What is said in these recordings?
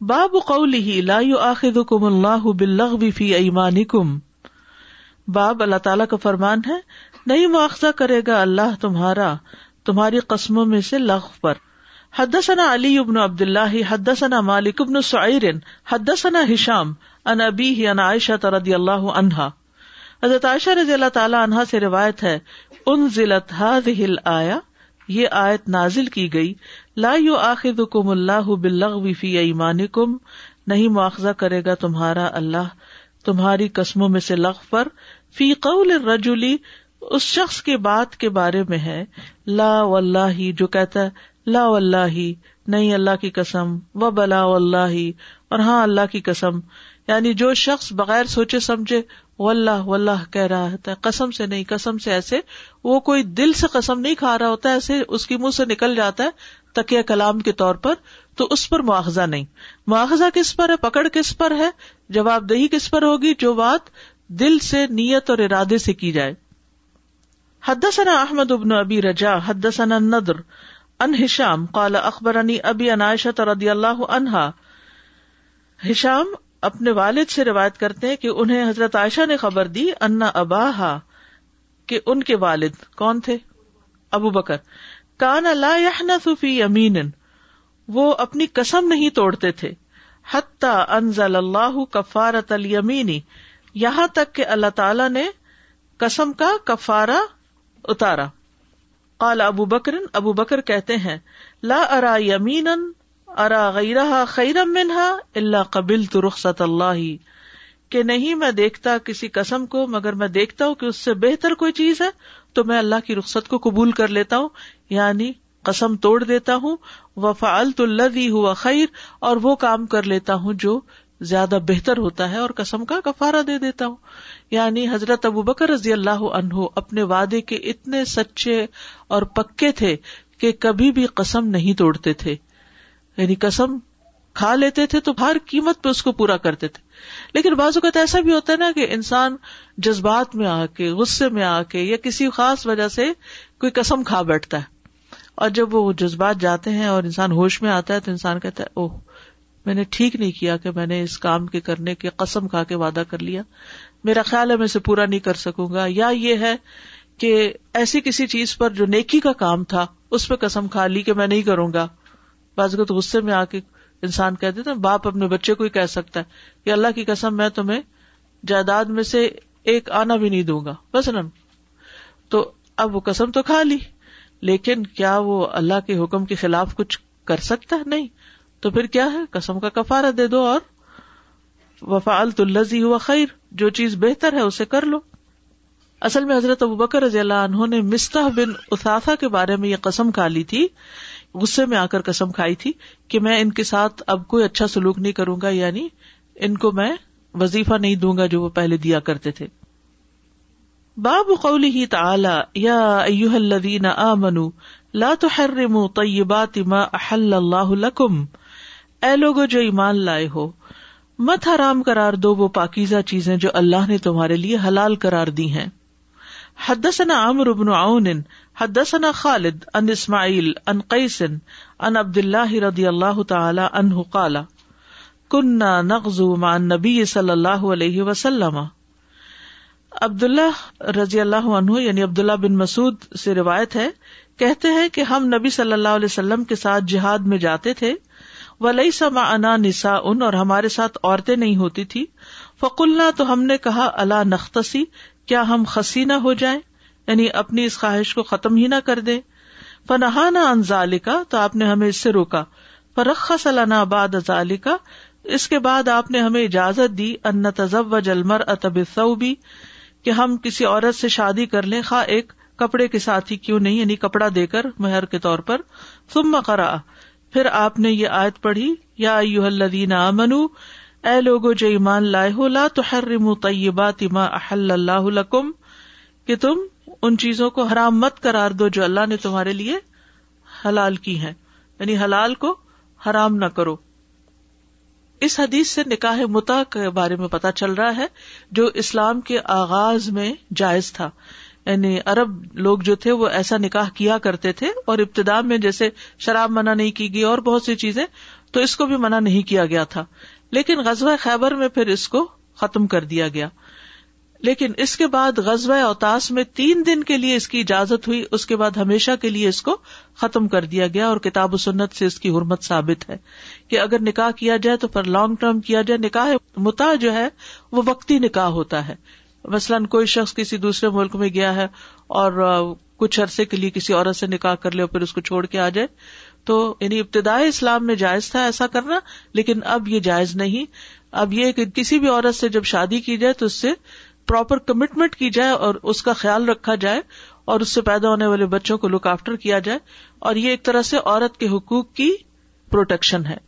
باب قولی لا يؤاخذكم الله باللغو في ايمانكم. باب اللہ تعالیٰ کا فرمان ہے، نہیں مواخذہ کرے گا اللہ تمہارا، تمہاری قسموں میں سے لغ پر۔ حدثنا علی ابن عبد اللہ حدثنا مالک ابن سعیر، حدثنا ہشام ان ابی ان عائشہ رضی اللہ عنہا۔ حضرت عائشہ رضی اللہ تعالیٰ عنہا سے روایت ہے ان ضلعت هذه الآية یہ آیت نازل کی گئی لا یو آخر کم اللہ بلغ فی ایمان کم نہیں مواخذہ کرے گا تمہارا اللہ، تمہاری قسموں میں سے لغ پر۔ فی قول رجولی اس شخص کی بات کے بارے میں ہے۔ لا اللہ جو کہتا ہے، لا اللہ نہیں اللہ کی قسم و بلا اللہ اور ہاں اللہ کی قسم۔ یعنی جو شخص بغیر سوچے سمجھے اللہ واللہ کہہ رہا ہوتا ہے۔ قسم سے نہیں، قسم سے ایسے، وہ کوئی دل سے قسم نہیں کھا رہا ہوتا، ایسے اس کی منہ سے نکل جاتا ہے۔ تکیہ کلام کے طور پر تو اس پر مواخذہ نہیں۔ مواخذہ کس پر ہے؟ پکڑ کس پر ہے؟ جواب دہی کس پر ہوگی؟ جو بات دل سے، نیت اور ارادے سے کی جائے۔ حدثنا احمد ابن ابی رجا حدثنا ندر ان ہشام قال اخبرنی ابی عنائشہ رضی اللہ عنہا۔ ہشام اپنے والد سے روایت کرتے ہیں کہ انہیں حضرت عائشہ نے خبر دی انا ابا کہ ان کے والد کون تھے؟ ابو بکر۔ کان اللہ صفی امین وہ اپنی قسم نہیں توڑتے تھے۔ حتیٰ انزل اللہ کفارت المینی یہاں تک کہ اللہ تعالی نے قسم کا کفارا اتارا۔ قال ابو بکر ابو بکر کہتے ہیں، لا ارا یمین ارا غیرہ خیرم منہا اللہ قبل تو رخصت اللہ۔ کہ نہیں، میں دیکھتا کسی قسم کو، مگر میں دیکھتا ہوں کہ اس سے بہتر کوئی چیز ہے، تو میں اللہ کی رخصت کو قبول کر لیتا ہوں۔ یعنی قسم توڑ دیتا ہوں، وفعلت تو ہوا خیر اور وہ کام کر لیتا ہوں جو زیادہ بہتر ہوتا ہے اور قسم کا کفارہ دے دیتا ہوں۔ یعنی حضرت ابو بکر رضی اللہ عنہ اپنے وعدے کے اتنے سچے اور پکے تھے کہ کبھی بھی قسم نہیں توڑتے تھے۔ یعنی قسم کھا لیتے تھے تو ہر قیمت پہ اس کو پورا کرتے تھے۔ لیکن بعض اوقات ایسا بھی ہوتا ہے نا کہ انسان جذبات میں آ کے، غصے میں آ کے یا کسی خاص وجہ سے کوئی قسم کھا بیٹھتا ہے۔ اور جب وہ جذبات جاتے ہیں اور انسان ہوش میں آتا ہے تو انسان کہتا ہے، اوہ، میں نے ٹھیک نہیں کیا کہ میں نے اس کام کے کرنے کے قسم کھا کے وعدہ کر لیا۔ میرا خیال ہے میں اسے پورا نہیں کر سکوں گا۔ یا یہ ہے کہ ایسی کسی چیز پر جو نیکی کا کام تھا، اس پہ قسم کھا لی کہ میں نہیں کروں گا۔ بعض تو غصے میں آ کے انسان کہہ دیتا باپ اپنے بچے کو ہی کہہ سکتا ہے کہ اللہ کی قسم، میں تمہیں جائیداد میں سے ایک آنا بھی نہیں دوں گا۔ بس نا تو اب وہ قسم تو کھا لی۔ لیکن کیا وہ اللہ کے حکم کے خلاف کچھ کر سکتا ہے؟ نہیں۔ تو پھر کیا ہے؟ قسم کا کفارہ دے دو اور وفال تو لذی ہوا خیر، جو چیز بہتر ہے اسے کر لو۔ اصل میں حضرت ابو بکر رضی اللہ عنہ نے مستح بن اثاثہ کے بارے میں یہ قسم کھا لی تھی، غصے میں آ کر قسم کھائی تھی کہ میں ان کے ساتھ اب کوئی اچھا سلوک نہیں کروں گا یعنی ان کو میں وظیفہ نہیں دوں گا جو وہ پہلے دیا کرتے تھے۔ باب قولی ہی تعالی، یا ایوہ الذین آمنوا، لا تحرموا طیبات ما احل اللہ لکم۔ اے لوگو جو ایمان لائے ہو، مت حرام قرار دو وہ پاکیزہ چیزیں جو اللہ نے تمہارے لیے حلال قرار دی ہیں۔ حدثنا عمرو بن عون، حدثنا خالد ان اسماعیل ان قیس ان عبد اللہ رضی اللہ تعالی عنہ قال كنا نغزو مع النبی صلی اللہ علیہ وسلم۔ عبد اللہ رضی اللہ عنہ یعنی عبداللہ بن مسعود سے روایت ہے، کہتے ہیں کہ ہم نبی صلی اللہ علیہ وسلم کے ساتھ جہاد میں جاتے تھے۔ ولی سما انا نسا ان اور ہمارے ساتھ عورتیں نہیں ہوتی تھی۔ فقلنا، تو ہم نے کہا اللہ نختصی کیا ہم خسی نہ ہو جائیں؟ یعنی اپنی اس خواہش کو ختم ہی نہ کر دے فنہانا انزال کا تو آپ نے ہمیں اس سے روکا۔ فرخ سلانا باد ازال کا اس کے بعد آپ نے ہمیں اجازت دی، ان تزب و جلمر اتب بھی کہ ہم کسی عورت سے شادی کر لیں، خواہ ایک کپڑے کے ساتھ ہی کیوں نہیں یعنی کپڑا دے کر مہر کے طور پر۔ ثم کرا پھر آپ نے یہ آیت پڑھی، یا الذین آمنو اے لوگو جو ایمان لائے ہو، لا تحرموا طیبات ما احل اللہ لکم، کہ تم ان چیزوں کو حرام مت کرار دو جو اللہ نے تمہارے لیے حلال کی ہے یعنی حلال کو حرام نہ کرو۔ اس حدیث سے نکاح متا کے بارے میں پتا چل رہا ہے جو اسلام کے آغاز میں جائز تھا۔ یعنی ارب لوگ جو تھے وہ ایسا نکاح کیا کرتے تھے اور ابتدا میں جیسے شراب منع نہیں کی گئی اور بہت سی چیزیں، تو اس کو بھی منع نہیں کیا گیا تھا۔ لیکن غزوہ خیبر میں پھر اس کو ختم کر دیا گیا۔ لیکن اس کے بعد غزوہ اوتاس میں تین دن کے لیے اس کی اجازت ہوئی، اس کے بعد ہمیشہ کے لیے اس کو ختم کر دیا گیا اور کتاب و سنت سے اس کی حرمت ثابت ہے۔ کہ اگر نکاح کیا جائے تو پھر لانگ ٹرم کیا جائے، نکاح متا جو ہے وہ وقتی نکاح ہوتا ہے۔ مثلاً کوئی شخص کسی دوسرے ملک میں گیا ہے اور کچھ عرصے کے لیے کسی عورت سے نکاح کر لے اور پھر اس کو چھوڑ کے آ جائے، تو یعنی ابتدائی اسلام میں جائز تھا ایسا کرنا، لیکن اب یہ جائز نہیں۔ اب یہ کہ کسی بھی عورت سے جب شادی کی جائے تو اس سے پراپر کمٹمنٹ کی جائے اور اس کا خیال رکھا جائے اور اس سے پیدا ہونے والے بچوں کو لک آفٹر کیا جائے۔ اور یہ ایک طرح سے عورت کے حقوق کی پروٹیکشن ہے۔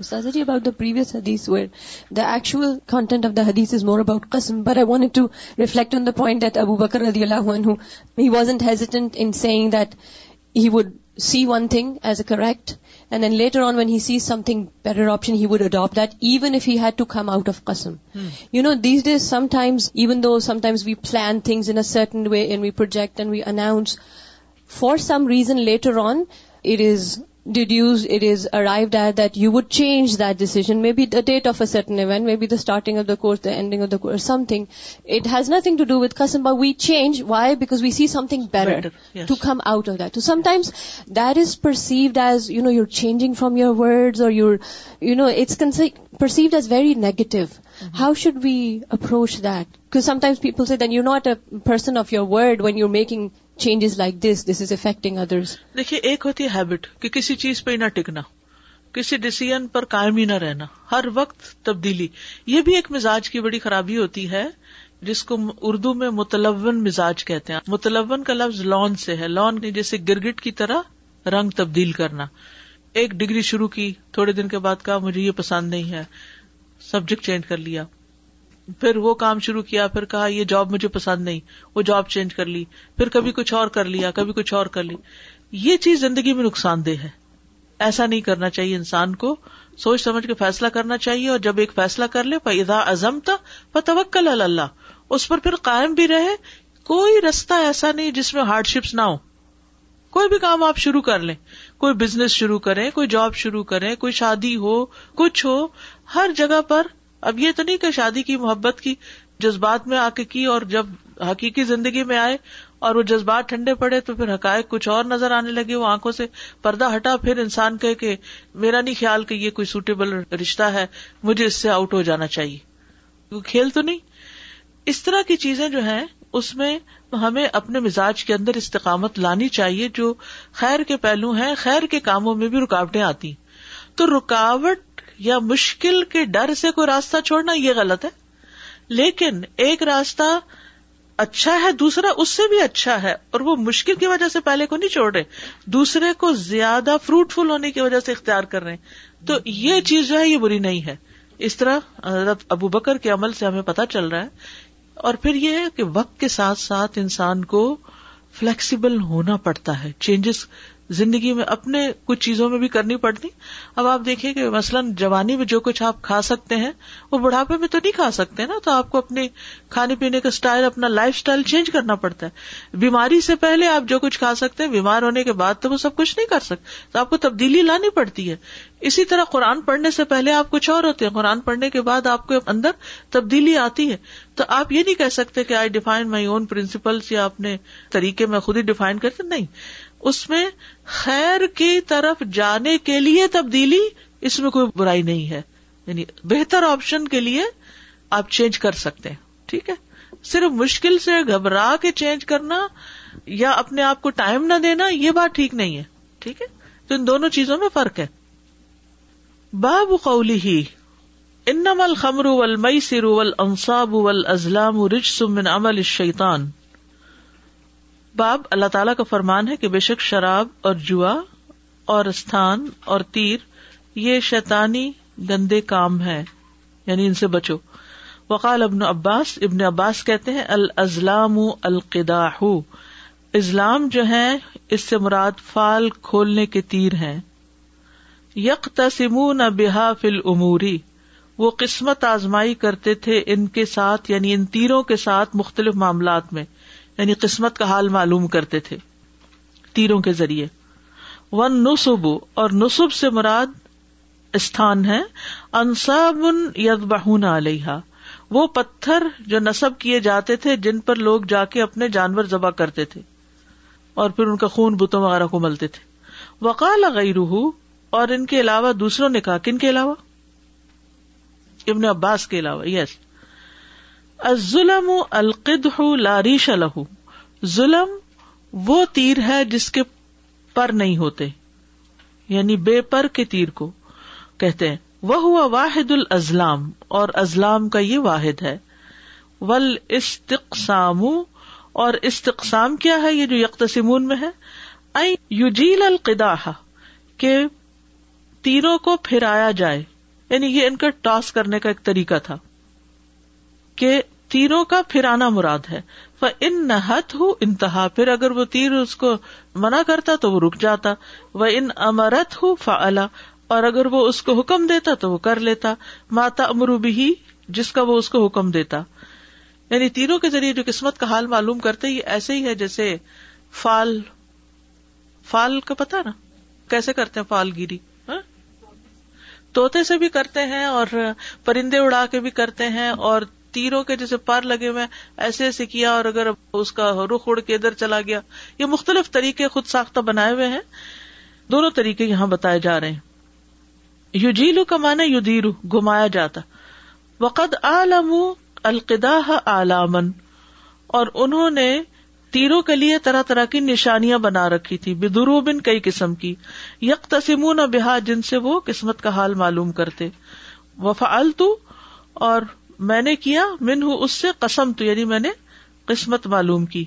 Ustazaji, about the previous hadith where the actual content of the hadith is more about qasm, but I wanted to reflect on the point that Abu Bakr radiallahu anhu, he wasn't hesitant in saying that he would see one thing as a correct, and then later on when he sees something better option, he would adopt that even if he had to come out of qasm. Hmm. You know, these days sometimes, even though sometimes we plan things in a certain way and we project and we announce, for some reason later on, it is deduced, it is arrived at that you would change that decision, maybe the date of a certain event, maybe the starting of the course, the ending of the course, something. It has nothing to do with qasam, but we change. Why? Because we see something better yes. to come out of that. So sometimes that is perceived as, you know you're changing from your words, or you're you know, it's perceived as very negative. Mm-hmm. How should we approach that? Because sometimes people say that you're not a person of your word when you're making changes like this this is affecting others دیکھیے، ایک ہوتی ہے habit کہ کسی چیز پہ نہ ٹکنا، کسی ڈسیزن پر قائم ہی نہ رہنا، ہر وقت تبدیلی۔ یہ بھی ایک مزاج کی بڑی خرابی ہوتی ہے، جس کو اردو میں متلون مزاج کہتے ہیں۔ متلون کا لفظ لون سے ہے۔ لون جیسے گرگٹ کی طرح رنگ تبدیل کرنا۔ ایک ڈگری شروع کی، تھوڑے دن کے بعد کہا، مجھے یہ پسند نہیں ہے۔ سبجیکٹ چینج کر لیا۔ پھر وہ کام شروع کیا، پھر کہا، یہ جاب مجھے پسند نہیں، وہ جاب چینج کر لی، پھر کبھی کچھ اور کر لیا، کبھی کچھ اور کر لی۔ یہ چیز زندگی میں نقصان دہ ہے۔ ایسا نہیں کرنا چاہیے انسان کو۔ سوچ سمجھ کے فیصلہ کرنا چاہیے اور جب ایک فیصلہ کر لے پیدا ازم تھا توکل اللہ اس پر پھر قائم بھی رہے۔ کوئی رستہ ایسا نہیں جس میں ہارڈ شپس نہ ہو کوئی بھی کام آپ شروع کر لیں۔ کوئی بزنس شروع کریں، کوئی جاب شروع کریں، کوئی شادی ہو، کچھ ہو، ہر جگہ پر اب یہ تو نہیں کہ شادی کی محبت کی جذبات میں آ کے کی اور جب حقیقی زندگی میں آئے اور وہ جذبات ٹھنڈے پڑے تو پھر حقائق کچھ اور نظر آنے لگے، وہ آنکھوں سے پردہ ہٹا، پھر انسان کہے کہ میرا نہیں خیال کہ یہ کوئی سوٹیبل رشتہ ہے، مجھے اس سے آؤٹ ہو جانا چاہیے۔ کھیل تو نہیں۔ اس طرح کی چیزیں جو ہیں، اس میں ہمیں اپنے مزاج کے اندر استقامت لانی چاہیے، جو خیر کے پہلو ہیں، خیر کے کاموں میں بھی رکاوٹیں آتی۔ تو رکاوٹ یا مشکل کے ڈر سے کوئی راستہ چھوڑنا یہ غلط ہے۔ لیکن ایک راستہ اچھا ہے، دوسرا اس سے بھی اچھا ہے، اور وہ مشکل کی وجہ سے پہلے کو نہیں چھوڑ رہے، دوسرے کو زیادہ فروٹفل ہونے کی وجہ سے اختیار کر رہے ہیں۔ تو یہ چیز جو ہے، یہ بری نہیں ہے۔ اس طرح حضرت ابو بکر کے عمل سے ہمیں پتا چل رہا ہے۔ اور پھر یہ ہے کہ وقت کے ساتھ ساتھ انسان کو فلیکسیبل ہونا پڑتا ہے چینجز زندگی میں اپنے کچھ چیزوں میں بھی کرنی پڑتی۔ اب آپ دیکھیں کہ مثلاً جوانی میں جو کچھ آپ کھا سکتے ہیں، وہ بڑھاپے میں تو نہیں کھا سکتے نا، تو آپ کو اپنے کھانے پینے کا اسٹائل اپنا لائف اسٹائل چینج کرنا پڑتا ہے۔ بیماری سے پہلے آپ جو کچھ کھا سکتے ہیں، بیمار ہونے کے بعد تو وہ سب کچھ نہیں کر سکتے۔ تو آپ کو تبدیلی لانی پڑتی ہے۔ اسی طرح قرآن پڑھنے سے پہلے آپ کچھ اور ہوتے ہیں۔ قرآن پڑھنے کے بعد آپ کے اندر تبدیلی آتی ہے۔ تو آپ یہ نہیں کہہ سکتے کہ آئی ڈیفائن مائی اون پرنسپلس یا اپنے طریقے میں خود ہی ڈیفائن کرتے نہیں۔ اس میں خیر کی طرف جانے کے لیے تبدیلی، اس میں کوئی برائی نہیں ہے۔ یعنی بہتر آپشن کے لیے آپ چینج کر سکتے ہیں، ٹھیک ہے؟ صرف مشکل سے گھبرا کے چینج کرنا یا اپنے آپ کو ٹائم نہ دینا، یہ بات ٹھیک نہیں ہے، ٹھیک ہے؟ تو ان دونوں چیزوں میں فرق ہے۔ باب قولی ہی انم الخمر والمیسر والانصاب والازلام رجس من عمل الشیطان۔ باب اللہ تعالیٰ کا فرمان ہے کہ بے شک شراب اور جوا اور استھان اور تیر یہ شیطانی گندے کام ہے یعنی ان سے بچو۔ وقال ابن عباس ابن عباس کہتے ہیں، الازلام القدا اسلام جو ہے اس سے مراد فال کھولنے کے تیر ہیں۔ یک تسمون بحا فل عموری وہ قسمت آزمائی کرتے تھے ان کے ساتھ یعنی ان تیروں کے ساتھ مختلف معاملات میں۔ یعنی قسمت کا حال معلوم کرتے تھے تیروں کے ذریعے۔ ون نصب، اور نصب سے مراد استھان ہے۔ انصاب ید بہون علیہ وہ پتھر جو نصب کیے جاتے تھے، جن پر لوگ جا کے اپنے جانور ذبح کرتے تھے اور پھر ان کا خون بتوں وغیرہ کو ملتے تھے۔ وقال غیر اور ان کے علاوہ دوسروں نے کہا، کن کے علاوہ؟ ابن عباس کے علاوہ یس ظلم القد لاریش الح ظلم وہ تیر ہے جس کے پر نہیں ہوتے یعنی بے پر کے تیر کو۔ کہتے ہیں وہ ہوا واحد الازلام، اور ازلام کا یہ واحد ہے۔ ول استقسام اور استقسام کیا ہے یہ جو یکتسمون میں ہے؟ یوجیل القدا کہ تیروں کو پھرایا جائے۔ یعنی یہ ان کا ٹاس کرنے کا ایک طریقہ تھا۔ کہ تیروں کا پھرانا مراد ہے۔ وہ ان نہت ہو انتہا۔ پھر اگر وہ تیر اس کو منع کرتا تو وہ رک جاتا۔ وہ ان امرت ہو فعلا۔ اور اگر وہ اس کو حکم دیتا تو وہ کر لیتا۔ ماتا امرو بھی جس کا وہ اس کو حکم دیتا۔ یعنی تیروں کے ذریعے جو قسمت کا حال معلوم کرتے یہ ایسے ہی ہے جیسے فال۔ فال کا پتا نا؟ کیسے کرتے ہیں فال گیری؟ ہاں؟ توتے سے بھی کرتے ہیں اور پرندے اڑا کے بھی کرتے ہیں اور تیروں کے جیسے پر لگے ہوئے ایسے ایسے کیا اور اگر اس کا رخ اڑ کے ادھر چلا گیا۔ یہ مختلف طریقے خود ساختہ بنائے ہوئے ہیں۔ دونوں طریقے یہاں بتائے جا رہے ہیں۔ یو جیلو کا مانا یو دیرو جاتا۔ وقد عالم القدا عالامن اور انہوں نے تیروں کے لیے طرح طرح کی نشانیاں بنا رکھی تھی بدرو بن کئی قسم کی۔ یک تسمون بحا جن سے وہ قسمت کا حال معلوم کرتے۔ وفا اور میں نے کیا من ہوں اس سے قسم تو یعنی میں نے قسمت معلوم کی۔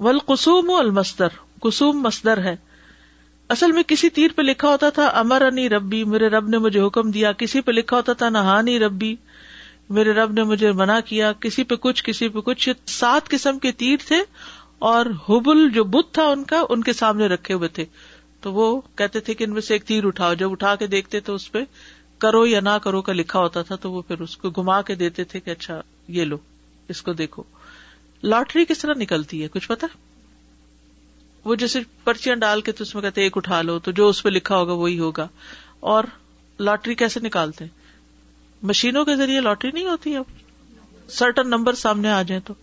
ول قسوم المستر کسوم مستر ہے۔ اصل میں کسی تیر پہ لکھا ہوتا تھا امر انی ربی، میرے رب نے مجھے حکم دیا۔ کسی پہ لکھا ہوتا تھا، نہانی ربی، میرے رب نے مجھے منع کیا۔ کسی پہ کچھ، کسی پہ کچھ۔ سات قسم کے تیر تھے اور حبل جو بت تھا ان کا، ان کے سامنے رکھے ہوئے تھے۔ تو وہ کہتے تھے کہ ان میں سے ایک تیر اٹھاؤ۔ جب اٹھا کے دیکھتے تو اس پہ کرو یا نہ کرو کا لکھا ہوتا تھا تو وہ پھر اس کو گما کے دیتے تھے کہ اچھا یہ لو، اس کو دیکھو۔ لاٹری کس طرح نکلتی ہے؟ کچھ پتا وہ جیسے پرچیاں ڈال کے تو اس میں کہتے ایک اٹھا لو، تو جو اس پہ لکھا ہوگا وہی ہوگا۔ اور لاٹری کیسے نکالتے؟ مشینوں کے ذریعے لاٹری نہیں ہوتی اب؟ سرٹن نمبر سامنے آ جائیں تو۔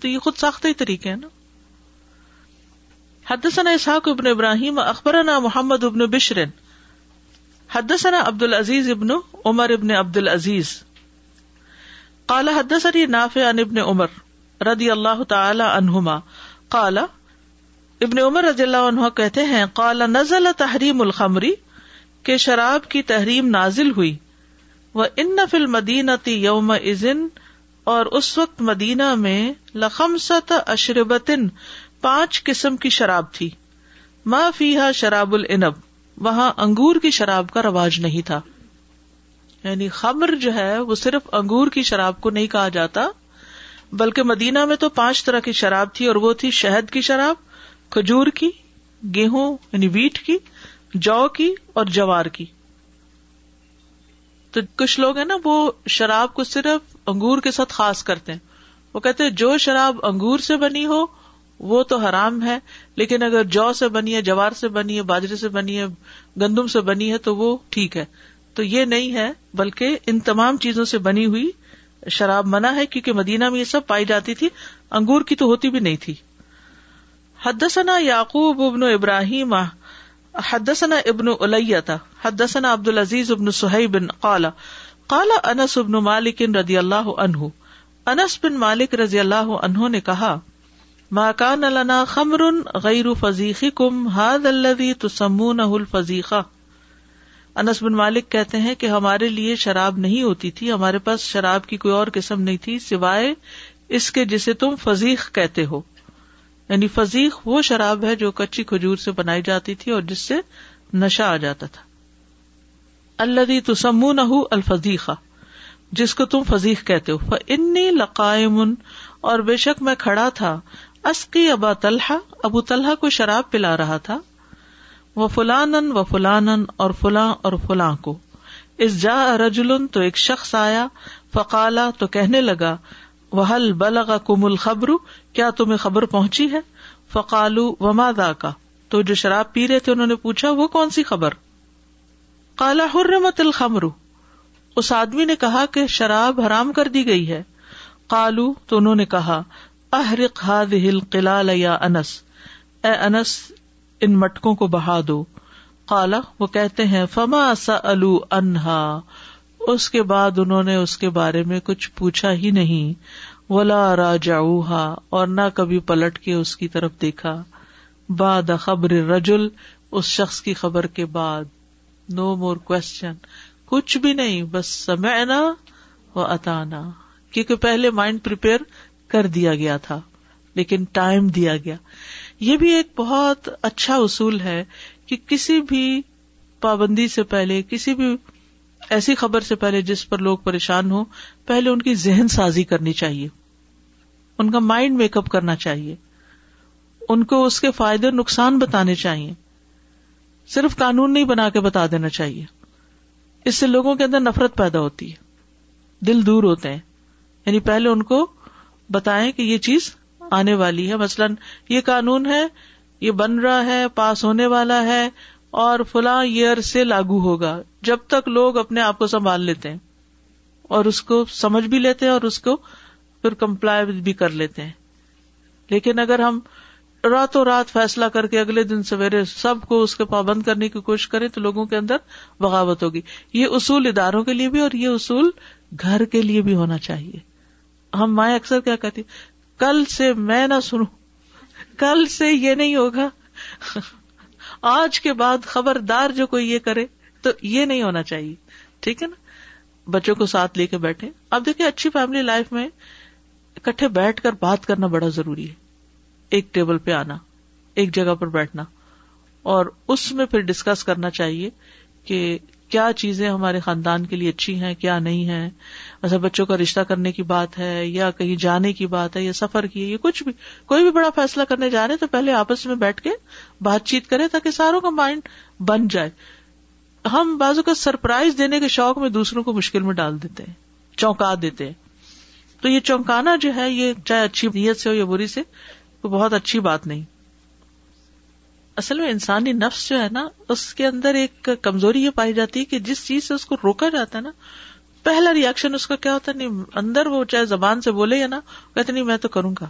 تو یہ خود ساختہ ہی طریقے ہیں نا۔ حدثنا اسحاق ابن ابراہیم، اخبرنا محمد ابن بشرن حدثنا عبد العزیز ابن عمر ابن عبد العزیز قال حدثني نافع عن ابن عمر رضی اللہ تعالی عنہما۔ قال، ابن عمر رضی اللہ عنہ کہتے ہیں، قال، نزل تحریم الخمری کہ شراب کی تحریم نازل ہوئی۔ وہ ان فل مدینتی یوم ازن اور اس وقت مدینہ میں لخم ست اشربتن پانچ قسم کی شراب تھی۔ ما فیحا شراب العنب۔ وہاں انگور کی شراب کا رواج نہیں تھا۔ یعنی خمر جو ہے وہ صرف انگور کی شراب کو نہیں کہا جاتا، بلکہ مدینہ میں تو پانچ طرح کی شراب تھی اور وہ تھی شہد کی شراب، کھجور کی، گیہوں یعنی ویٹ کی، جو کی اور جوار کی۔ تو کچھ لوگ ہیں نا وہ شراب کو صرف انگور کے ساتھ خاص کرتے ہیں۔ وہ کہتے جو شراب انگور سے بنی ہو وہ تو حرام ہے، لیکن اگر جو سے بنی ہے، جوار سے بنی ہے، باجرے سے بنی ہے، گندم سے بنی ہے، تو وہ ٹھیک ہے۔ تو یہ نہیں ہے، بلکہ ان تمام چیزوں سے بنی ہوئی شراب منع ہے، کیونکہ مدینہ میں یہ سب پائی جاتی تھی۔ انگور کی تو ہوتی بھی نہیں تھی۔ حدثنا یعقوب ابن ابراہیم، حدثنا ابن الیتا حدثنا عبد العزیز ابن سہیب قال قال انس ابن مالک رضی اللہ عنہ۔ انس بن مالک رضی اللہ عنہ نے کہا ماکان لنا خمر غیر فضیقی کم ہاد الذي تسمونه الفضیقہ انس بن مالک کہتے ہیں کہ ہمارے لیے شراب نہیں ہوتی تھی، ہمارے پاس شراب کی کوئی اور قسم نہیں تھی، سوائے اس کے جسے تم فضیق کہتے ہو۔ یعنی فضیق وہ شراب ہے جو کچی کھجور سے بنائی جاتی تھی اور جس سے نشا آ جاتا تھا۔ اللہ تسمون الفضیقہ جس کو تم فضیق کہتے ہو۔ انی لقائم۔ اور بے شک میں کھڑا تھا۔ اسکی ابا طلحہ، ابو طلحہ کو شراب پلا رہا تھا۔ وہ فلان و فلان اور فلاں اور فلاں کو۔ اس جا رجولن تو ایک شخص آیا، فقالا تو کہنے لگا وہ بلغ کم الخبر؟ کیا تمہیں خبر پہنچی ہے؟ فقالو وما دا کا؟ تو جو شراب پی رہے تھے انہوں نے پوچھا، وہ کون سی خبر؟ کالا حرمت الخمر۔ اس آدمی نے کہا کہ شراب حرام کر دی گئی ہے۔ کالو تو انہوں نے کہا احرق قلال یا انس. اے انس، ان مٹکوں کو بہا دو۔ کالا وہ کہتے ہیں، فما الو انہا اس کے بعد انہوں نے اس کے بارے میں کچھ پوچھا ہی نہیں۔ ولا راجا اور نہ کبھی پلٹ کے اس کی طرف دیکھا۔ باد خبر رجل اس شخص کی خبر کے بعد۔ نو مور کوشچن کچھ بھی نہیں، بس سمعنا و اتانا کیونکہ پہلے مائنڈ پریپیئر کر دیا گیا تھا، لیکن ٹائم دیا گیا۔ یہ بھی ایک بہت اچھا اصول ہے کہ کسی بھی پابندی سے پہلے، کسی بھی ایسی خبر سے پہلے جس پر لوگ پریشان ہو پہلے ان کی ذہن سازی کرنی چاہیے۔ ان کا مائنڈ میک اپ کرنا چاہیے۔ ان کو اس کے فائدے نقصان بتانے چاہیے۔ صرف قانون نہیں بنا کے بتا دینا چاہیے۔ اس سے لوگوں کے اندر نفرت پیدا ہوتی ہے۔ دل دور ہوتے ہیں۔ یعنی پہلے ان کو بتائیں کہ یہ چیز آنے والی ہے۔ مثلاً یہ قانون ہے، یہ بن رہا ہے، پاس ہونے والا ہے اور فلاں ایئر سے لاگو ہوگا۔ جب تک لوگ اپنے آپ کو سنبھال لیتے ہیں اور اس کو سمجھ بھی لیتے ہیں اور اس کو پھر کمپلائی بھی کر لیتے ہیں۔ لیکن اگر ہم راتوں رات فیصلہ کر کے اگلے دن سویرے سب کو اس کے پابند کرنے کی کوشش کریں تو لوگوں کے اندر بغاوت ہوگی۔ یہ اصول اداروں کے لیے بھی اور یہ اصول گھر کے لیے بھی ہونا چاہیے۔ ہم مائیں اکثر کیا کہتی کل سے میں نہ سنوں۔ کل سے یہ نہیں ہوگا۔ آج کے بعد خبردار جو کوئی یہ کرے تو یہ نہیں ہونا چاہیے۔ ٹھیک ہے نا؟ بچوں کو ساتھ لے کے بیٹھے۔ اب دیکھیں اچھی فیملی لائف میں اکٹھے بیٹھ کر بات کرنا بڑا ضروری ہے۔ ایک ٹیبل پہ آنا، ایک جگہ پر بیٹھنا۔ اور اس میں پھر ڈسکس کرنا چاہیے کہ کیا چیزیں ہمارے خاندان کے لیے اچھی ہیں، کیا نہیں ہے ایسا بچوں کا رشتہ کرنے کی بات ہے یا کہیں جانے کی بات ہے یا سفر کی ہے یا کچھ بھی، کوئی بھی بڑا فیصلہ کرنے جا رہے تو پہلے آپس میں بیٹھ کے بات چیت کرے تاکہ ساروں کا مائنڈ بن جائے۔ ہم بازو کا سرپرائز دینے کے شوق میں دوسروں کو مشکل میں ڈال دیتے ہیں، چونکا دیتے ہیں۔ تو یہ چونکانا جو ہے، یہ چاہے اچھی نیت سے ہو یا بری سے تو بہت اچھی بات نہیں۔ اصل میں انسانی نفس جو ہے نا، اس کے اندر ایک کمزوری یہ پائی جاتی ہے کہ جس چیز سے اس کو روکا جاتا ہے نا پہلا ریئیکشن اس کا کیا ہوتا ہے؟ نہیں، اندر وہ چاہے زبان سے بولے یا نا کہتے نہیں، میں تو کروں گا۔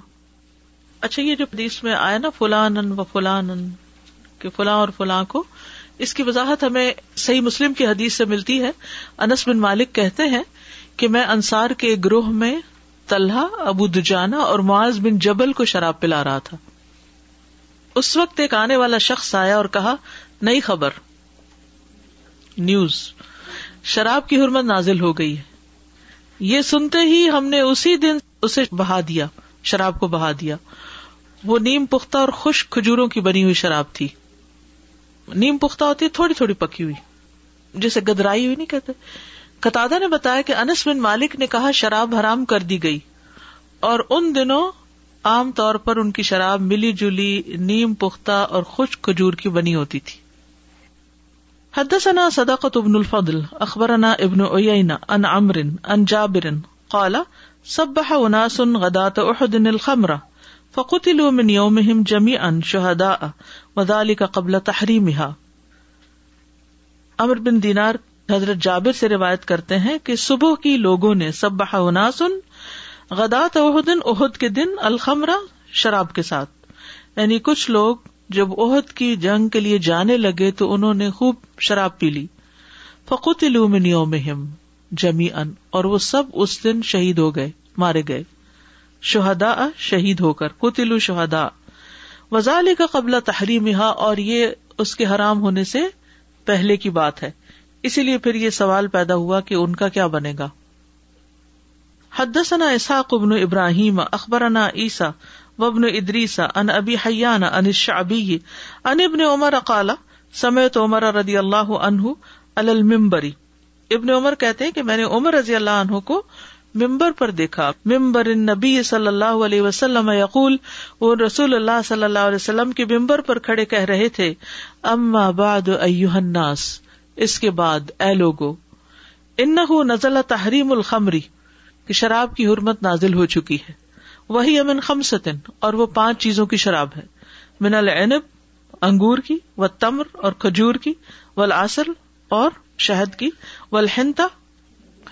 اچھا یہ جو حدیث میں آیا نا فلان و فلان کہ فلاں اور فلاں کو، اس کی وضاحت ہمیں صحیح مسلم کی حدیث سے ملتی ہے۔ انس بن مالک کہتے ہیں کہ میں انصار کے گروہ میں طلحہ، ابو دجانا اور معاذ بن جبل کو شراب پلا رہا تھا۔ اس وقت ایک آنے والا شخص آیا اور کہا، نئی خبر، نیوز۔ شراب کی حرمت نازل ہو گئی ہے۔ یہ سنتے ہی ہم نے اسی دن اسے بہا دیا، شراب کو بہا دیا۔ وہ نیم پختہ اور خشک کھجوروں کی بنی ہوئی شراب تھی۔ نیم پختہ ہوتی ہے، تھوڑی تھوڑی پکی ہوئی، جسے گدرائی ہوئی نہیں کہتے۔ قطع نے بتایا کہ انس بن مالک نے کہا، شراب حرام کر دی گئی۔ اور ان دنوں عام طور پر ان کی شراب ملی جلی، نیم پختہ اور خشک کھجور کی بنی ہوتی تھی۔ حدثنا صدقت ابن الفضل اخبرنا ابن اوینا ان عمر ان جابر قال صبح اناس غدات احد الخمر، فقتلوا من يومهم جميعا شهداء، وذلك قبل تحریمها امر بن دینار حضرت جابر سے روایت کرتے ہیں کہ صبح کی لوگوں نے سبح اناسن غدات احدن احد کے دن الخمرہ شراب کے ساتھ یعنی کچھ لوگ جب عہد کی جنگ کے لیے جانے لگے تو انہوں نے خوب شراب پی لی۔ فقوت یوم جمی ان اور وہ سب اس دن شہید ہو گئے، مارے گئے۔ شہدا شہید ہو کر قطلو شہدا وزال کا قبلہ تحریم اور یہ اس کے حرام ہونے سے پہلے کی بات ہے۔ اسی لیے پھر یہ سوال پیدا ہوا کہ ان کا کیا بنے گا۔ حدثنا اسحاق ابن ابراہیم، اخبرنا عیسا وبن ادریسا ان ابی حیان ان الشعبی ان ابن عمر قال، سمعت عمر رضی اللہ عنہ علی المنبری ابن عمر کہتے ہیں کہ میں نے عمر رضی اللہ عنہ کو ممبر پر دیکھا. ممبر نبی صلی اللہ علیہ وسلم یقول، وہ رسول اللہ صلی اللہ علیہ وسلم کے ممبر پر کھڑے کہہ رہے تھے، اما بعد ایوہ الناس، اس کے بعد اے لوگو، انہو نزل تحریم الخمری کہ شراب کی حرمت نازل ہو چکی ہے۔ وہی امن خمسطن اور وہ پانچ چیزوں کی شراب ہے۔ من العنب، انگور کی و تمر اور کھجور کی ول اور شہد کی۔ ول ہنتا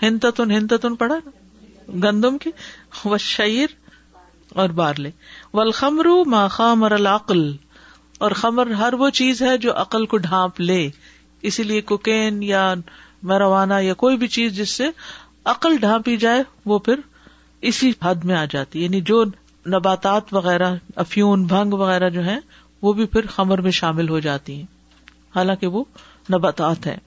ہنتن پڑا گندم کی۔ و شعر اور بارلے۔ ول خمرو ما خامر العقل، اور خمر ہر وہ چیز ہے جو عقل کو ڈھانپ لے۔ اسی لیے کوکین یا مروانا یا کوئی بھی چیز جس سے عقل ڈھانپی جائے، وہ پھر اسی حد میں آ جاتی یعنی جو نباتات وغیرہ، افیون، بھنگ وغیرہ جو ہے وہ بھی پھر خمر میں شامل ہو جاتی ہیں۔ حالانکہ وہ نباتات ہے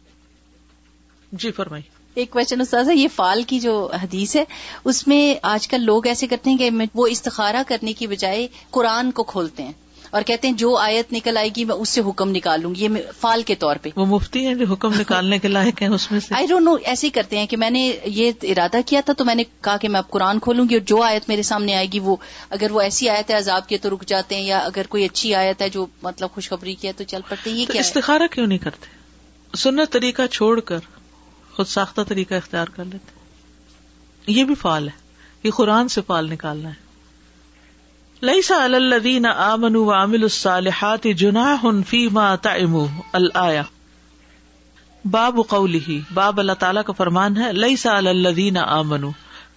جی فرمائی ایک کوشچن استاذ یہ فال کی جو حدیث ہے، اس میں آج کل لوگ ایسے کرتے ہیں کہ وہ استخارہ کرنے کی بجائے قرآن کو کھولتے ہیں۔ اور کہتے ہیں جو آیت نکل آئے گی میں اس سے حکم نکالوں گی۔ یہ فال کے طور پہ۔ وہ مفتی ہیں جو حکم نکالنے کے لائق ہیں اس میں سے۔ آئی ڈونٹ نو ایسے ہی کرتے ہیں کہ میں نے یہ ارادہ کیا تھا تو میں نے کہا کہ میں اب قرآن کھولوں گی اور جو آیت میرے سامنے آئے گی وہ اگر وہ ایسی آیت ہے عذاب کی تو رک جاتے ہیں یا اگر کوئی اچھی آیت ہے جو مطلب خوشخبری کی ہے تو چل پڑتے ہیں یہ کیا استخارہ کیوں نہیں کرتے؟ سننا طریقہ چھوڑ کر خود ساختہ طریقہ اختیار کر لیتے۔ یہ بھی فال ہے یہ قرآن سے فال نکالنا ہے۔ لئی سا الدین آمن وامل الصالحات جناح فيما تعموا. الایا باب قولی باب اللہ تعالیٰ کا فرمان ہے لئی سا الدین آمن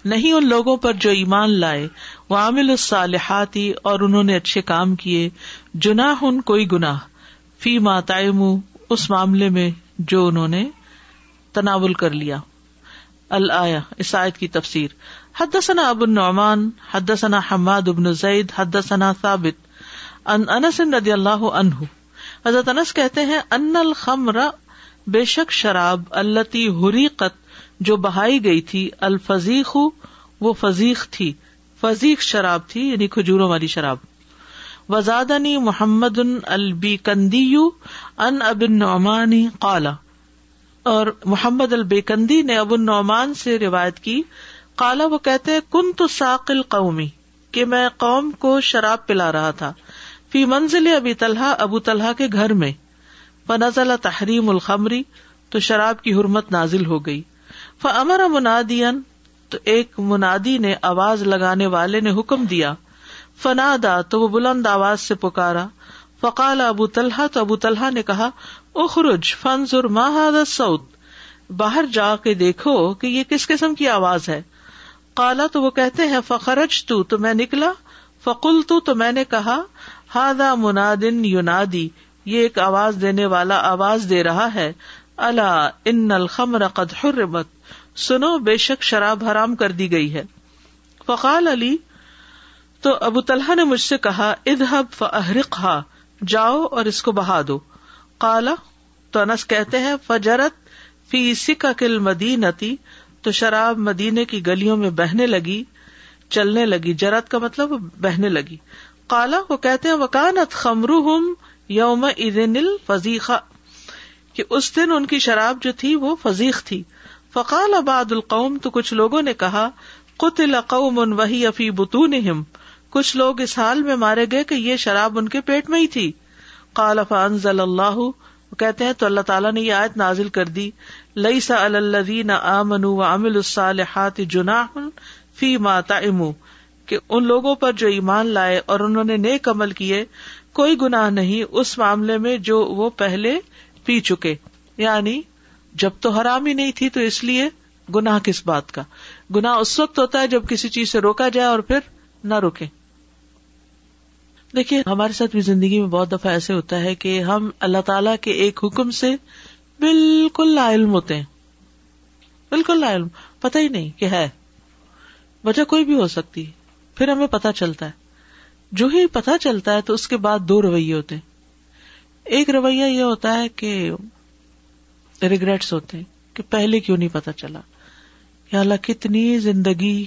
نہیں ان لوگوں پر جو ایمان لائے وہ عامل الصالحاتی اور انہوں نے اچھے کام کیے، جناح کوئی گناہ. فی ما تعم اس معاملے میں جو انہوں نے تناول کر لیا. الآیا اس آیت کی تفسیر. حدثنا ابو النعمان، حدثنا حماد ابن زید، حدثنا ثابت ان انس رضی اللہ عنہ۔ حضرت انس کہتے ہیں، ان الخمر بے شک شراب التی حریقت، جو بہائی گئی تھی الفزیخ وہ فزیق تھی فزیق شراب تھی یعنی کھجوروں والی شراب۔ وزادنی محمد البی کندی ان ابن نعمانی قالا۔ اور محمد البیکندی نے ابو النعمان سے روایت کی کالا وہ کہتے کن تو ساقل قومی کہ میں قوم کو شراب پلا رہا تھا۔ فی منزل ابی طلحہ، ابو طلحہ کے گھر میں۔ فنزل تحریم الخمری تو شراب کی حرمت نازل ہو گئی۔ فمر منادین تو ایک منادی نے آواز لگانے والے نے حکم دیا۔ فنادا، تو وہ بلند آواز سے پکارا۔ فقال ابو طلحہ، تو ابو طلحہ نے کہا، اخرج فنزر ماہد سعود باہر جا کے دیکھو کہ یہ کس قسم کی آواز ہے۔ کالا تو وہ کہتے ہیں، فخرج تو تو میں نکلا۔ فقل تو تو میں نے کہا ہادا منادن یونادی، یہ ایک آواز دینے والا آواز دے رہا ہے۔ اللہ ان الخمر قد حرمت۔ سنو، بے شک شراب حرام کر دی گئی ہے۔ فقال علی، تو ابو طلحہ نے مجھ سے کہا ادہب فہرق جاؤ اور اس کو بہا دو۔ کالا تو انس کہتے ہیں، فجرت فی سکھ کل مدینتی تو شراب مدینے کی گلیوں میں بہنے لگی، چلنے لگی۔ جرت کا مطلب بہنے لگی۔ کالا وہ کہتے ہیں، وکانت خمرو یوم ادن الفیقہ کہ اس دن ان کی شراب جو تھی وہ فضیق تھی۔ فقال اباد القوم، تو کچھ لوگوں نے کہا قطل قوم وہی افی بتون کچھ لوگ اس حال میں مارے گئے کہ یہ شراب ان کے پیٹ میں ہی تھی۔ قال فانزل اللہ کہتے ہیں تو اللہ تعالیٰ نے یہ آیت نازل کر دی لئی سا الدین امن و امل الصالحات جناح فی ماتا کہ ان لوگوں پر جو ایمان لائے اور انہوں نے نیک عمل کیے، کوئی گناہ نہیں اس معاملے میں جو وہ پہلے پی چکے۔ یعنی جب تو حرام ہی نہیں تھی تو اس لیے گناہ کس بات کا؟ گناہ اس وقت ہوتا ہے جب کسی چیز سے روکا جائے اور پھر نہ روکے دیکھیے، ہمارے ساتھ بھی زندگی میں بہت دفعہ ایسے ہوتا ہے کہ ہم اللہ تعالیٰ کے ایک حکم سے بالکل لا علم ہوتے ہیں۔ بالکل لا علم۔ پتہ ہی نہیں کہ ہے۔ وجہ کوئی بھی ہو سکتی۔ پھر ہمیں پتا چلتا ہے۔ جو ہی پتا چلتا ہے تو اس کے بعد دو رویے ہوتے ہیں۔ ایک رویہ یہ ہوتا ہے کہ ریگریٹس ہوتے ہیں کہ پہلے کیوں نہیں پتا چلا۔ یا اللہ، کتنی زندگی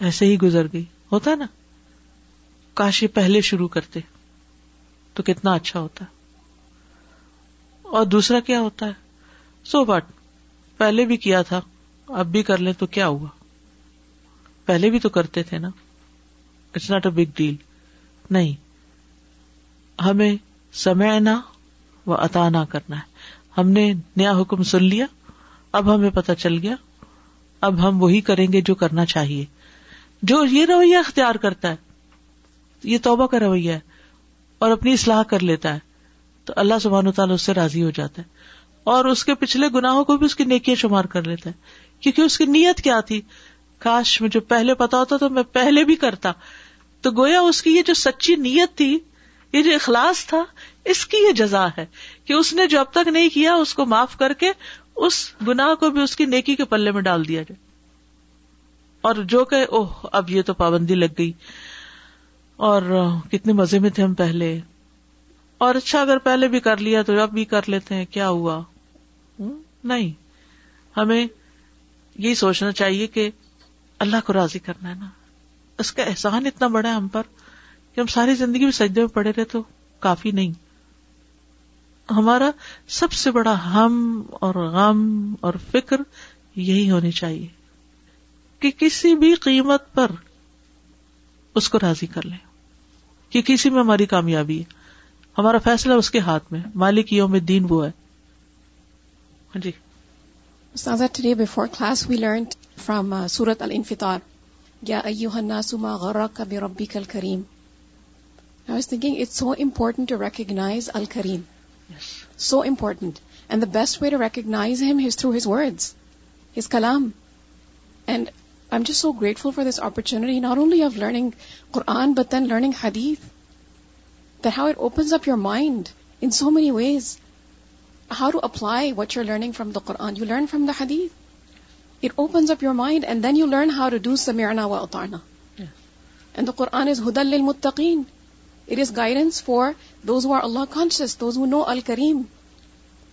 ایسے ہی گزر گئی۔ ہوتا ہے نا؟ کاش یہ پہلے شروع کرتے تو کتنا اچھا ہوتا اور دوسرا کیا ہوتا ہے سو بٹ پہلے بھی کیا تھا اب بھی کر لیں تو کیا ہوا پہلے بھی تو کرتے تھے نا it's not a big deal نہیں ہمیں سمے نہ و عطا نہ کرنا ہے ہم نے نیا حکم سن لیا اب ہمیں پتا چل گیا اب ہم وہی کریں گے جو کرنا چاہیے جو یہ رویہ اختیار کرتا ہے یہ توبہ کا رویہ ہے اور اپنی اصلاح کر لیتا ہے، تو اللہ سبحان تعالیٰ اس سے راضی ہو جاتا ہے۔ اور اس کے پچھلے گناہوں کو بھی اس کی نیکیاں شمار کر لیتا ہے۔ کیونکہ اس کی نیت کیا تھی؟ کاش مجھے پہلے پتا ہوتا تو میں پہلے بھی کرتا۔ تو گویا اس کی یہ جو سچی نیت تھی، یہ جو اخلاص تھا، اس کی یہ جزا ہے کہ اس نے جو اب تک نہیں کیا، اس کو معاف کر کے اس گناہ کو بھی اس کی نیکی کے پلے میں ڈال دیا جائے۔ اور جو کہ اوہ، اب یہ تو پابندی لگ گئی۔ اور کتنے مزے میں تھے ہم پہلے۔ اور اچھا اگر پہلے بھی کر لیا تو اب بھی کر لیتے ہیں، کیا ہوا؟ نہیں۔ ہمیں یہی سوچنا چاہیے کہ اللہ کو راضی کرنا ہے نا۔ اس کا احسان اتنا بڑا ہے ہم پر کہ ہم ساری زندگی میں سجدے میں پڑے رہے تو کافی نہیں۔ ہمارا سب سے بڑا ہم اور غم اور فکر یہی ہونی چاہیے کہ کسی بھی قیمت پر اس کو راضی کر لیں کہ کسی میں ہماری کامیابی ہے ہمارا فیصلہ اس کے ہاتھ میں مالک یوم دین وہ ہے ہاں جی today before class we learn from سورت یا I was thinking it's so important to recognize Al-Kareem. Yes. So important. And the best way to recognize him is through his words, his kalam. And I'm just so grateful for this opportunity, not only of learning Quran, but then learning Hadith. That how it opens up your mind in so many ways. How to apply what you're learning from the Quran. You learn from the Hadith. It opens up your mind, and then you learn how to do Sami'na wa Ata'na. Yeah. And the Quran is Hudal lil Muttaqeen. It is guidance for those who are Allah conscious, those who know Al-Kareem.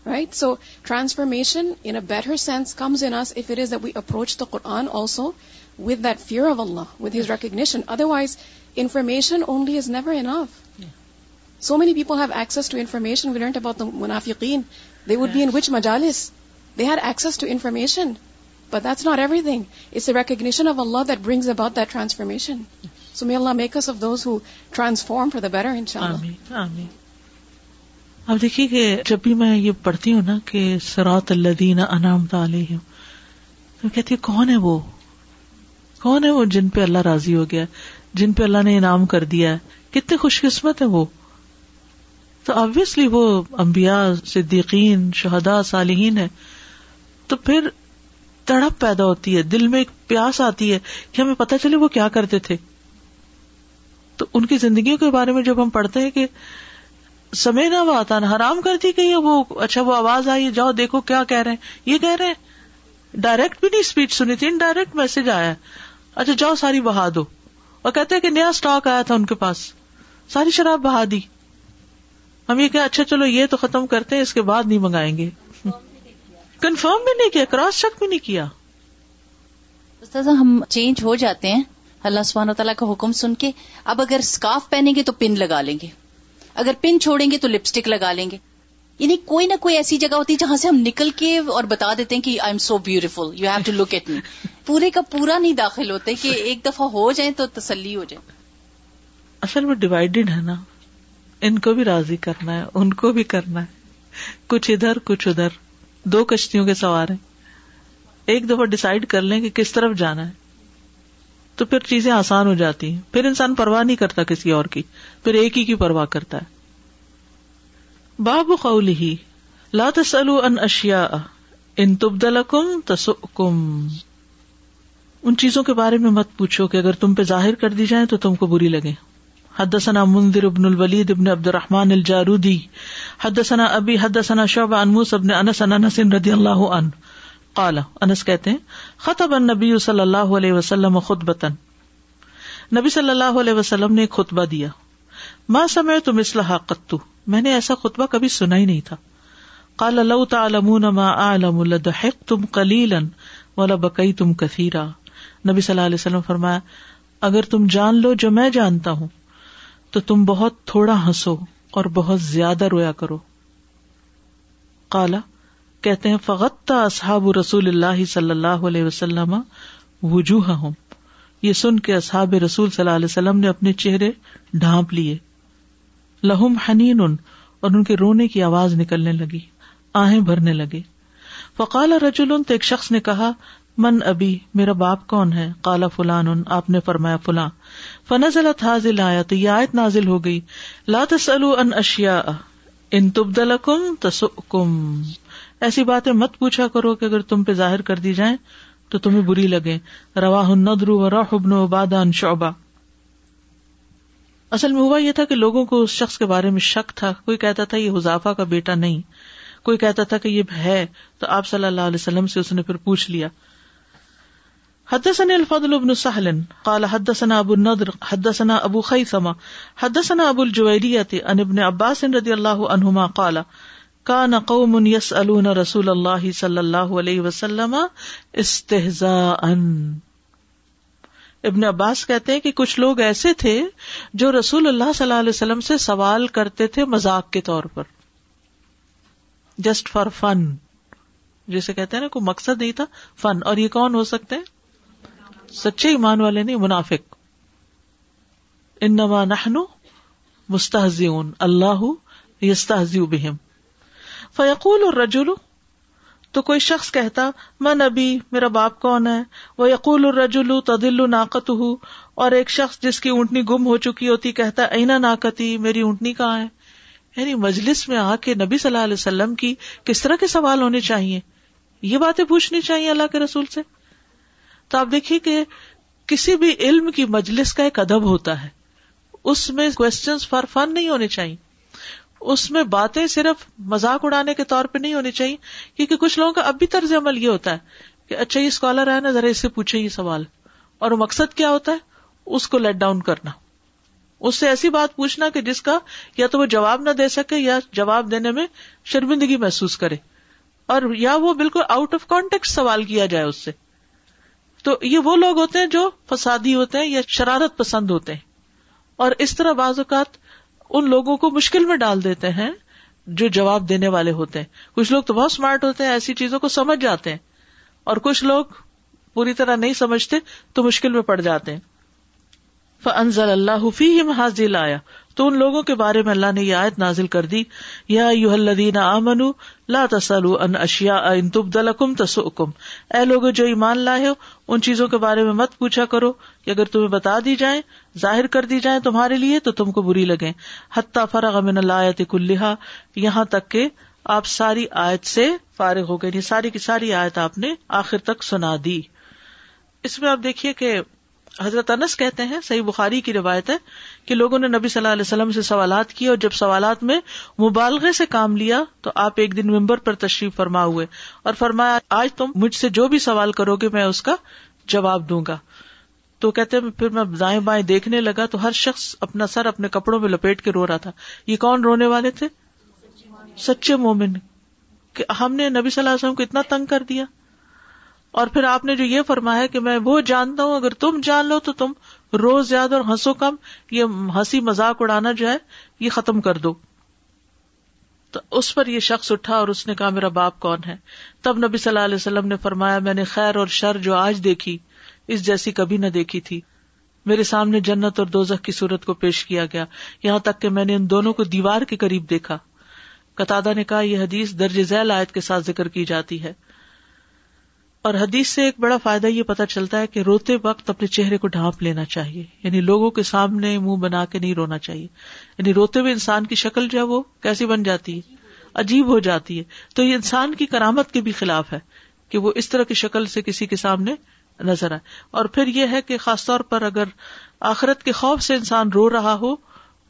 Right? So transformation in a better sense comes in us if it is that we approach the Quran also with that fear of Allah, with His recognition. Otherwise, information only is never enough. Yeah. So many people have access to information. We learned about the munafiqeen. They would yes. be in which majalis? They had access to information. But that's not everything. It's the recognition of Allah that brings about that transformation. Yes. So may Allah make us of those who transform for the better, inshallah. Ameen. Ameen. اب دیکھیے کہ جب بھی میں یہ پڑھتی ہوں نا کہ سرات الذین انعمت علیہم، تو کہتی ہے کون ہے وہ؟ کون ہے وہ جن پہ اللہ راضی ہو گیا جن پہ اللہ نے انعام کر دیا ہے؟ کتنے خوش قسمت ہے وہ۔ تو آبویسلی وہ انبیاء، صدیقین، شہداء، صالحین ہے تو پھر تڑپ پیدا ہوتی ہے، دل میں ایک پیاس آتی ہے کہ ہمیں پتہ چلے وہ کیا کرتے تھے۔ تو ان کی زندگیوں کے بارے میں جب ہم پڑھتے ہیں کہ سمے نہ وہ آتا نا حرام کرتی کہ وہ۔ اچھا وہ آواز آئی، جاؤ دیکھو کیا کہہ رہے ہیں۔ یہ کہہ رہے ہیں۔ ڈائریکٹ بھی نہیں اسپیچ سنی تھی انڈائریکٹ میسج آیا۔ اچھا جاؤ ساری بہا دو۔ اور کہتے کہ نیا اسٹاک آیا تھا ان کے پاس۔ ساری شراب بہا دی۔ ہم یہ کہ اچھا چلو یہ تو ختم کرتے اس کے بعد نہیں منگائیں گے۔ کنفرم بھی نہیں کیا کراس چیک بھی نہیں کیا۔ ہم چینج ہو جاتے ہیں۔ اللہ سبحانہ تعالیٰ کا حکم سن کے، اب اگر اسکارف پہنیں گے تو پن لگا لیں گے۔ اگر پن چھوڑیں گے تو لپسٹک لگا لیں گے۔ یعنی کوئی نہ کوئی ایسی جگہ ہوتی ہے جہاں سے ہم نکل کے اور بتا دیتے ہیں کہ I am so beautiful you have to look at me پورے کا پورا نہیں داخل ہوتے کہ ایک دفعہ ہو جائیں تو تسلی ہو جائے۔ اصل میں ڈیوائڈیڈ ہے نا۔ ان کو بھی راضی کرنا ہے ان کو بھی کرنا ہے۔ کچھ ادھر کچھ ادھر۔ دو کشتیوں کے سوار ہیں۔ ایک دفعہ ڈسائڈ کر لیں کہ کس طرف جانا ہے۔ تو پھر چیزیں آسان ہو جاتی ہیں۔ پھر انسان پرواہ نہیں کرتا کسی اور کی۔ پھر ایک ہی کی پرواہ کرتا ہے۔ باب قول ہی لا تسلو ان اشیا ان تبدل کم تسکم ان چیزوں کے بارے میں مت پوچھو کہ اگر تم پہ ظاہر کر دی جائیں تو تم کو بری لگے۔ حدثنا منذر ابن الولید ابن عبد الرحمن الجارودی، حدثنا ابی، حدثنا شعب عن موسى ابن انس عن انس رضی اللہ عنہ۔ قال، انس کہتے ہیں، خطب النبی صلی اللہ علیہ وسلم خطبتا۔ نبی صلی اللہ علیہ وسلم نے ایک خطبہ دیا۔ ما سمعت مثلها قط۔ میں نے ایسا خطبہ کبھی سنا ہی نہیں تھا۔ قال، لو تعلمون ما اعلم لضحكتم قليلا ولبكيتم كثيرا نبی صلی اللہ علیہ وسلم فرمایا، اگر تم جان لو جو میں جانتا ہوں، تو تم بہت تھوڑا ہنسو اور بہت زیادہ رویا کرو۔ کالا کہتے ہیں فغت اصحاب رسول اللہ صلی اللہ علیہ وسلم وجوہ ہوں یہ سن کے اصحاب رسول صلی اللہ علیہ وسلم نے اپنے چہرے ڈھانپ لیے۔ لہم حنین اور ان کے رونے کی آواز نکلنے لگی، آہیں بھرنے لگے۔ فقال رجول تو ایک شخص نے کہا، من ابھی میرا باپ کون ہے؟ کالا فلان، آپ نے فرمایا فلاں۔ فنزل حاضل آیا تو یہ آیت نازل ہو گئی۔ لا تسلو ان اشیا ان تبدلکم تسکم ایسی باتیں مت پوچھا کرو کہ اگر تم پہ ظاہر کر دی جائیں تو تمہیں بری لگے روا ندر و رحبن عبادہ ان شعبہ۔ اصل میں ہوا یہ تھا کہ لوگوں کو اس شخص کے بارے میں شک تھا۔ کوئی کہتا تھا یہ حذافہ کا بیٹا نہیں۔ کوئی کہتا تھا کہ یہ ہے تو آپ صلی اللہ علیہ وسلم سے اس نے پھر پوچھ لیا۔ حدثنا الفضل بن سهل قال حدثنا ابو النضر، حدثنا ابو خيثمه حدثنا ابو الجويرية عن ابن عباس رضي الله عنهما قال كان قوم يسألون رسول الله صلى الله عليه وسلم استهزاء ابن عباس کہتے ہیں کہ کچھ لوگ ایسے تھے جو رسول اللہ صلی اللہ علیہ وسلم سے سوال کرتے تھے مذاق کے طور پر۔ Just for fun. جسے کہتے ہیں نا، کوئی مقصد نہیں تھا، فن۔ اور یہ کون ہو سکتے ہیں؟ سچے ایمان والے نہیں، منافق۔ انما نحنو مستحزیون اللہ یستحزیو بہم۔ فیقول الرجل، تو کوئی شخص کہتا من ابھی میرا باپ کون ہے؟ وہ یقول الرجل تدل ناقت اور ایک شخص جس کی اونٹنی گم ہو چکی ہوتی، کہتا، اینا ناقتی، میری اونٹنی کہاں ہے؟ یعنی مجلس میں آ کے نبی صلی اللہ علیہ وسلم کی کس طرح کے سوال ہونے چاہیے؟ یہ باتیں پوچھنی چاہیے اللہ کے رسول سے؟ تو آپ دیکھیے کہ کسی بھی علم کی مجلس کا ایک ادب ہوتا ہے۔ اس میں کوشچن فار فن نہیں ہونے چاہیے۔ اس میں باتیں صرف مزاق اڑانے کے طور پہ نہیں ہونی چاہیے، کیونکہ کچھ لوگوں کا اب بھی طرز عمل یہ ہوتا ہے کہ اچھا یہ اسکالر ہے نا، ذرا اس سے پوچھے یہ سوال۔ اور مقصد کیا ہوتا ہے؟ اس کو لیٹ ڈاؤن کرنا۔ اس سے ایسی بات پوچھنا کہ جس کا یا تو وہ جواب نہ دے سکے یا جواب دینے میں شرمندگی محسوس کرے۔ اور یا وہ بالکل آؤٹ آف کانٹیکٹ سوال کیا جائے اس سے۔ تو یہ وہ لوگ ہوتے ہیں جو فسادی ہوتے ہیں یا شرارت پسند ہوتے ہیں۔ اور اس طرح بعض اوقات ان لوگوں کو مشکل میں ڈال دیتے ہیں جو جواب دینے والے ہوتے ہیں۔ کچھ لوگ تو بہت اسمارٹ ہوتے ہیں، ایسی چیزوں کو سمجھ جاتے ہیں۔ اور کچھ لوگ پوری طرح نہیں سمجھتے تو مشکل میں پڑ جاتے ہیں۔ فنزل اللہ فیم حاضل آیا تو ان لوگوں کے بارے میں اللہ نے یہ آیت نازل کر دی۔ یا یادین امن لا تسل ان اشیا ان تبدلکم تسکم اے لوگ جو ایمان لائے ہو، ان چیزوں کے بارے میں مت پوچھا کرو، کہ اگر تمہیں بتا دی جائیں ظاہر کر دی جائیں تمہارے لیے تو تم کو بری لگے حتیٰ فرغ من اللہ کلحا یہاں تک کہ آپ ساری آیت سے فارغ ہو گئے یعنی ساری کی ساری آیت آپ نے آخر تک سنا دی۔ اس میں آپ دیکھیے کہ حضرت انس کہتے ہیں، صحیح بخاری کی روایت ہے کہ لوگوں نے نبی صلی اللہ علیہ وسلم سے سوالات کیے اور جب سوالات میں مبالغے سے کام لیا تو آپ ایک دن ممبر پر تشریف فرما ہوئے اور فرمایا، آج تم مجھ سے جو بھی سوال کرو گے میں اس کا جواب دوں گا۔ تو کہتے پھر میں دائیں بائیں دیکھنے لگا تو ہر شخص اپنا سر اپنے کپڑوں میں لپیٹ کے رو رہا تھا۔ یہ کون رونے والے تھے؟ سچے مومن۔ کہ ہم نے نبی صلی اللہ علیہ وسلم کو اتنا تنگ کر دیا۔ اور پھر آپ نے جو یہ فرمایا کہ میں وہ جانتا ہوں، اگر تم جان لو تو تم روز زیادہ اور ہنسو کم۔ یہ ہنسی مذاق اڑانا جو ہے، یہ ختم کر دو۔ تو اس پر یہ شخص اٹھا اور اس نے کہا، میرا باپ کون ہے؟ تب نبی صلی اللہ علیہ وسلم نے فرمایا، میں نے خیر اور شر جو آج دیکھی اس جیسی کبھی نہ دیکھی تھی۔ میرے سامنے جنت اور دوزخ کی صورت کو پیش کیا گیا۔ یہاں تک کہ میں نے ان دونوں کو دیوار کے قریب دیکھا۔ قطع نے کہا، یہ حدیث درج ذیل آیت کے ساتھ ذکر کی جاتی ہے۔ اور حدیث سے ایک بڑا فائدہ یہ پتا چلتا ہے کہ روتے وقت اپنے چہرے کو ڈھانپ لینا چاہیے۔ یعنی لوگوں کے سامنے منہ بنا کے نہیں رونا چاہیے۔ یعنی روتے ہوئے انسان کی شکل جو ہے وہ کیسی بن جاتی ہے؟ عجیب ہو جاتی ہے۔ تو یہ انسان کی کرامت کے بھی خلاف ہے کہ وہ اس طرح کی شکل سے کسی کے سامنے نظر آئے۔ اور پھر یہ ہے کہ خاص طور پر اگر آخرت کے خوف سے انسان رو رہا ہو،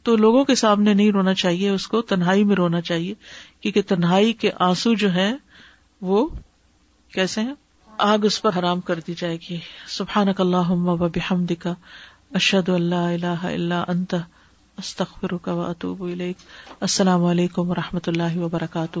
تو لوگوں کے سامنے نہیں رونا چاہیے، اس کو تنہائی میں رونا چاہیے۔ کیونکہ تنہائی کے آنسو جو ہیں، وہ کیسے ہیں؟ آگ اس پر حرام کر دی جائے گی۔ سبحان اللہ بحمد کا اشد اللہ اللہ اللہ انت استخر کا اطوب السلام علیکم و رحمۃ اللہ وبرکاتہ۔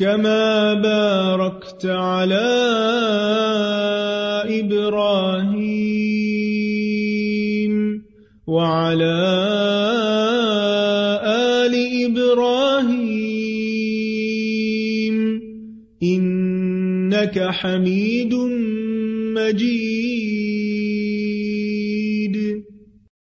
كما باركت على